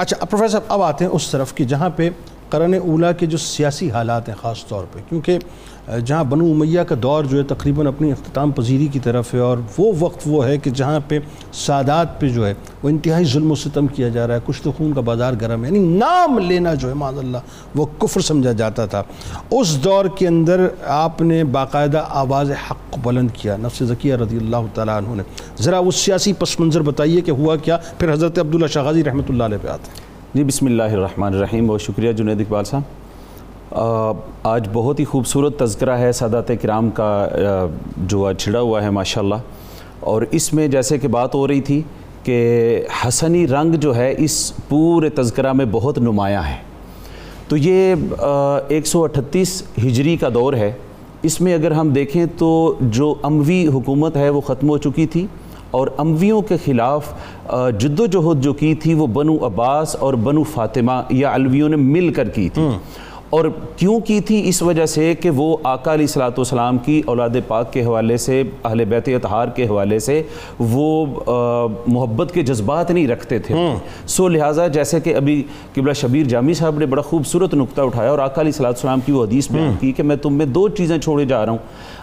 اچھا پروفیسر اب آتے ہیں اس طرف کہ جہاں پہ قرن اولا کے جو سیاسی حالات ہیں خاص طور پہ، کیونکہ جہاں بنو امیہ کا دور جو ہے تقریباً اپنی اختتام پذیری کی طرف ہے، اور وہ وقت وہ ہے کہ جہاں پہ سادات پہ جو ہے وہ انتہائی ظلم و ستم کیا جا رہا ہے کچھ تو خون کا بازار گرم ہے یعنی نام لینا جو ہے معذ اللہ وہ کفر سمجھا جاتا تھا۔ اس دور کے اندر آپ نے باقاعدہ آواز حق بلند کیا، نفس ذکیہ رضی اللہ تعالیٰ عنہ نے۔ ذرا وہ سیاسی پس منظر بتائیے کہ ہوا کیا؟ پھر حضرت عبداللہ شاہ غازی رحمۃ اللہ علیہ پہ آتے ہیں۔ جی بسم اللہ الرحمن الرحیم۔ بہت شکریہ جنید اقبال صاحب۔ آج بہت ہی خوبصورت تذکرہ ہے سادات کرام کا جو چھڑا ہوا ہے، ماشاءاللہ۔ اور اس میں جیسے کہ بات ہو رہی تھی کہ حسنی رنگ جو ہے، اس پورے تذکرہ میں بہت نمایاں ہے۔ تو یہ ایک سو اٹھتیس ہجری کا دور ہے۔ اس میں اگر ہم دیکھیں تو جو اموی حکومت ہے، وہ ختم ہو چکی تھی۔ اور امویوں کے خلاف جد و جہد جو کی تھی وہ بنو عباس اور بنو فاطمہ یا علویوں نے مل کر کی تھی۔ اور کیوں کی تھی اس وجہ سے کہ وہ آقا علیہ السلام کی اولاد پاک کے حوالے سے اہل بیت اطہار کے حوالے سے وہ محبت کے جذبات نہیں رکھتے تھے۔ سو لہٰذا جیسے کہ ابھی قبلہ شبیر جامی صاحب نے بڑا خوبصورت نقطہ اٹھایا اور آقا علیہ السلام کی وہ حدیث بیان کی کہ میں تم میں دو چیزیں چھوڑے جا رہا ہوں۔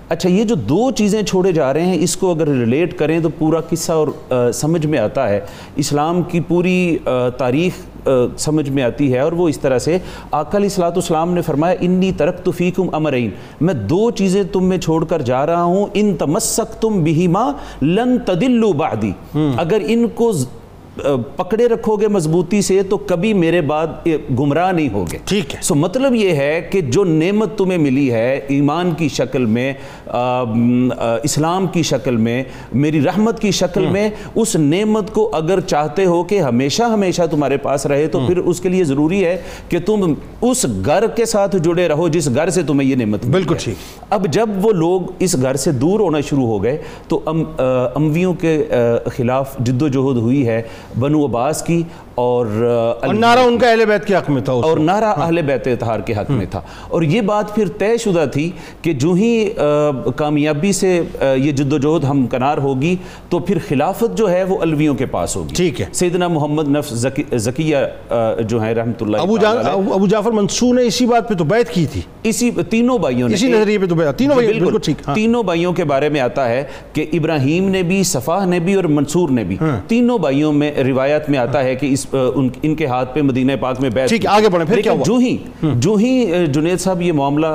اچھا یہ جو دو چیزیں چھوڑے جا رہے ہیں اس کو اگر ریلیٹ کریں تو پورا قصہ اور سمجھ میں آتا ہے۔ اسلام کی پوری تاریخ سمجھ میں آتی ہے اور وہ اس طرح سے آقا علیہ السلام نے فرمایا انی ترک فیکم امرین. میں دو چیزیں تم میں چھوڑ کر جا رہا ہوں ان تمسک تم بہما لن تدلو بعدی. اگر ان کو پکڑے رکھو گے مضبوطی سے تو کبھی میرے بعد گمراہ نہیں ہوگے۔ ٹھیک ہے۔ سو مطلب یہ ہے کہ جو نعمت تمہیں ملی ہے ایمان کی شکل میں اسلام کی شکل میں میری رحمت کی شکل میں اس نعمت کو اگر چاہتے ہو کہ ہمیشہ ہمیشہ تمہارے پاس رہے تو پھر اس کے لیے ضروری ہے کہ تم اس گھر کے ساتھ جڑے رہو جس گھر سے تمہیں یہ نعمت بالکل ٹھیک۔ اب جب وہ لوگ اس گھر سے دور ہونا شروع ہو گئے تو امویوں کے خلاف جد و جہد ہوئی ہے۔ بنو عباس کی اور نعرہ ان کا اہل بیت کے حق میں تھا اور نعرہ اہل بیت اتحار کے حق میں تھا۔ اور یہ بات پھر طے شدہ تھی کہ جو ہی کامیابی سے یہ جد و جہد ہم کنار ہوگی تو پھر خلافت جو ہے وہ الویوں کے پاس ہوگی۔ ٹھیک ہے۔ سیدنا محمد نفس زکیہ جو ہے رحمت اللہ ابو ابو جعفر منصور نے اسی بات پہ تو بیعت کی تھی۔ اسی تینوں بھائیوں نے۔ اسی نظریے پہ تو بیعت تینوں جی، بالکل۔ ٹھیک ہاں۔ تینوں بھائیوں کے بارے میں آتا ہے کہ ابراہیم نے بھی صفاہ نے بھی اور منصور نے بھی ہاں۔ تینوں بھائیوں میں روایت میں آتا ہے کہ ان کے ہاتھ پہ مدینہ پاک میں بیعت ٹھیک آگے بڑھیں پھر کیا ہوا؟ جو ہی جو ہی جنید صاحب یہ معاملہ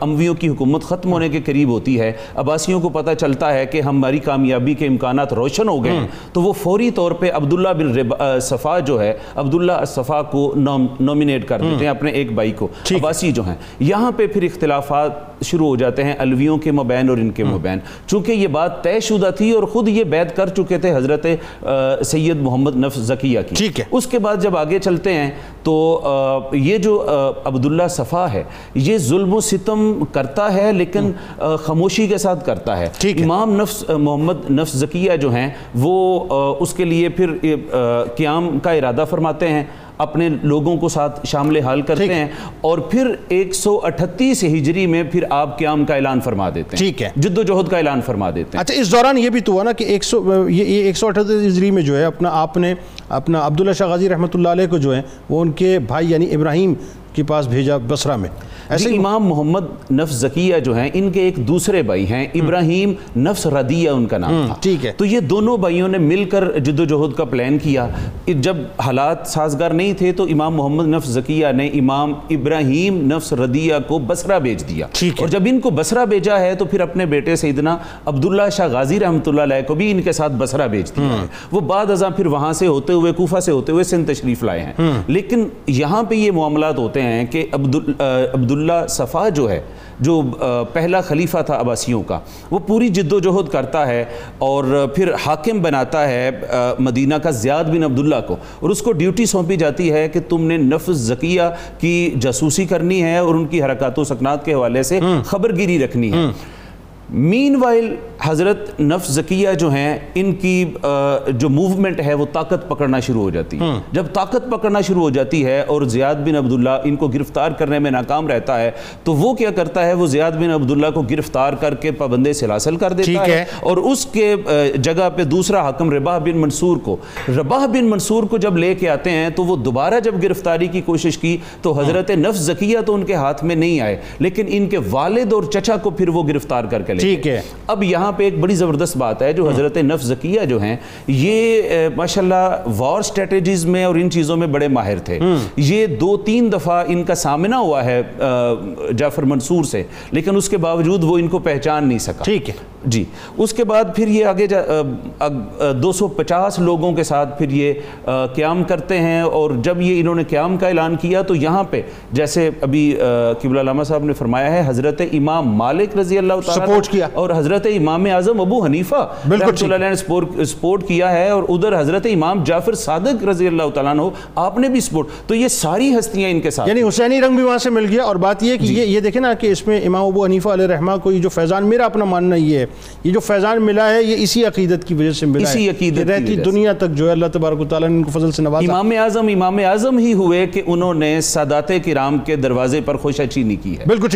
امویوں کی حکومت ختم ہونے کے قریب ہوتی ہے عباسیوں کو پتہ چلتا ہے کہ ہماری کامیابی کے امکانات روشن ہو گئے تو وہ فوری طور پہ عبداللہ بن صفا جو ہے عبداللہ صفا کو نومینیٹ کر دیتے ہیں اپنے ایک بھائی کو عباسی جو ہیں۔ یہاں پہ پھر اختلافات شروع ہو جاتے ہیں الویوں کے مبین اور ان کے مبین۔ چونکہ یہ بات طے شدہ تھی اور خود یہ بیعت کر چکے تھے حضرت سید محمد نفس زکیہ کی۔ ٹھیک ہے۔ اس کے بعد جب آگے چلتے ہیں تو یہ جو عبداللہ صفا ہے یہ ظلم و ستم کرتا ہے لیکن خاموشی کے ساتھ کرتا ہے۔ امام نفس محمد نفس زکیہ جو ہیں وہ اس کے لیے پھر قیام کا ارادہ فرماتے ہیں۔ اپنے لوگوں کو ساتھ شامل حال کرتے ہیں اور پھر ایک سو اٹھتیس ہجری میں پھر آپ قیام کا اعلان فرما دیتے ہیں۔ ٹھیک ہے۔ جد و جہد کا اعلان فرما دیتے ہیں۔ اچھا اس دوران یہ بھی تو ہوا نا کہ ایک سو یہ ایک سو اٹھتیس ہجری میں جو ہے اپنا آپ نے اپنا عبداللہ شاہ غازی رحمۃ اللہ علیہ کو جو ہے وہ ان کے بھائی یعنی ابراہیم کے پاس بھیجا بسرہ میں۔ جی امام محمد نفس زکیہ جو ہیں ان کے ایک دوسرے بھائی ہیں ابراہیم نفس ردیہ ان کا نام تھا۔ ٹھیک ہے۔ تو یہ دونوں بھائیوں نے مل کر جد و جہد کا پلان کیا۔ جب حالات سازگار نہیں تھے تو امام محمد نفس زکیہ نے امام ابراہیم نفس ردیہ کو بسرہ بیچ دیا۔ اور جب ان کو بسرہ بیچا ہے تو پھر اپنے بیٹے سیدنا عبداللہ شاہ غازی رحمۃ اللہ علیہ کو بھی ان کے ساتھ بسرہ بیچ دیا ہے۔ وہ بعد ازاں پھر وہاں سے ہوتے ہوئے کوفہ سے ہوتے ہوئے سندھ تشریف لائے ہیں۔ لیکن یہاں پہ یہ معاملات ہوتے ہیں کہ عبداللہ صفا جو ہے جو پہلا خلیفہ تھا عباسیوں کا وہ پوری جد و جہد کرتا ہے اور پھر حاکم بناتا ہے مدینہ کا زیاد بن عبداللہ کو۔ اور اس کو ڈیوٹی سونپی جاتی ہے کہ تم نے نفس زکیہ کی جاسوسی کرنی ہے اور ان کی حرکات و سکنات کے حوالے سے خبرگیری رکھنی ہے۔ مین وائل حضرت نفس زکیہ جو ہیں ان کی جو موومنٹ ہے وہ طاقت پکڑنا شروع ہو جاتی ہے۔ جب طاقت پکڑنا شروع ہو جاتی ہے اور زیاد بن عبداللہ ان کو گرفتار کرنے میں ناکام رہتا ہے تو وہ کیا کرتا ہے؟ وہ زیاد بن عبداللہ کو گرفتار کر کے پابندے سلاسل کر دیتا ہے۔ اور اس کے جگہ پہ دوسرا حکم رباہ بن منصور کو۔ رباہ بن منصور کو جب لے کے آتے ہیں تو وہ دوبارہ جب گرفتاری کی کوشش کی تو حضرت نفس زکیہ تو ان کے ہاتھ میں نہیں آئے لیکن ان کے والد اور چچا کو پھر وہ گرفتار کر کے لے گئے۔ اب یہاں پہ ایک بڑی زبردست بات ہے جو حضرت نفس زکیہ جو ہیں یہ ماشاءاللہ وار سٹریٹجیز میں اور ان چیزوں میں بڑے ماہر تھے۔ یہ دو تین دفعہ ان کا سامنہ ہوا ہے جعفر منصور سے لیکن اس کے باوجود وہ ان کو پہچان نہیں سکا۔ ٹھیک ہے۔ جی۔ اس کے بعد پھر یہ آگے دو سو پچاس لوگوں کے ساتھ پھر یہ قیام کرتے ہیں اور جب یہ انہوں نے قیام کا اعلان کیا تو یہاں پہ جیسے ابھی قبل علامہ صاحب نے فرمایا ہے حضرت امام مالک رضی اللہ تعالیٰ کیا۔ اور حضرت امام اعظم ابو حنیفہ رحمت اللہ علیہ نے سپورٹ کیا ہے اور ادھر حضرت امام جعفر صادق رضی اللہ تعالیٰ نے آپ نے بھی سپورٹ تو یہ ساری ہستیاں ان کے ساتھ یعنی حسینی رنگ بھی وہاں سے مل گیا اور بات یہ کہ جی۔ یہ دیکھیں نا کہ اس میں امام ابو حنیفہ علیہ رحمہ کو یہ جو فیضان میرا اپنا ماننا یہ ہے یہ جو فیضان ملا ہے یہ اسی عقیدت کی وجہ سے ملا اسی عقیدت ہے رہتی دنیا تک جو ہے اللہ تبارک و تعالیٰ نے ان کو فضل سے نوازا۔ امام اعظم امام اعظم ہی ہوئے کہ انہوں نے سادات کرام کے دروازے پر خوش اچینی کی ہے۔ بالکل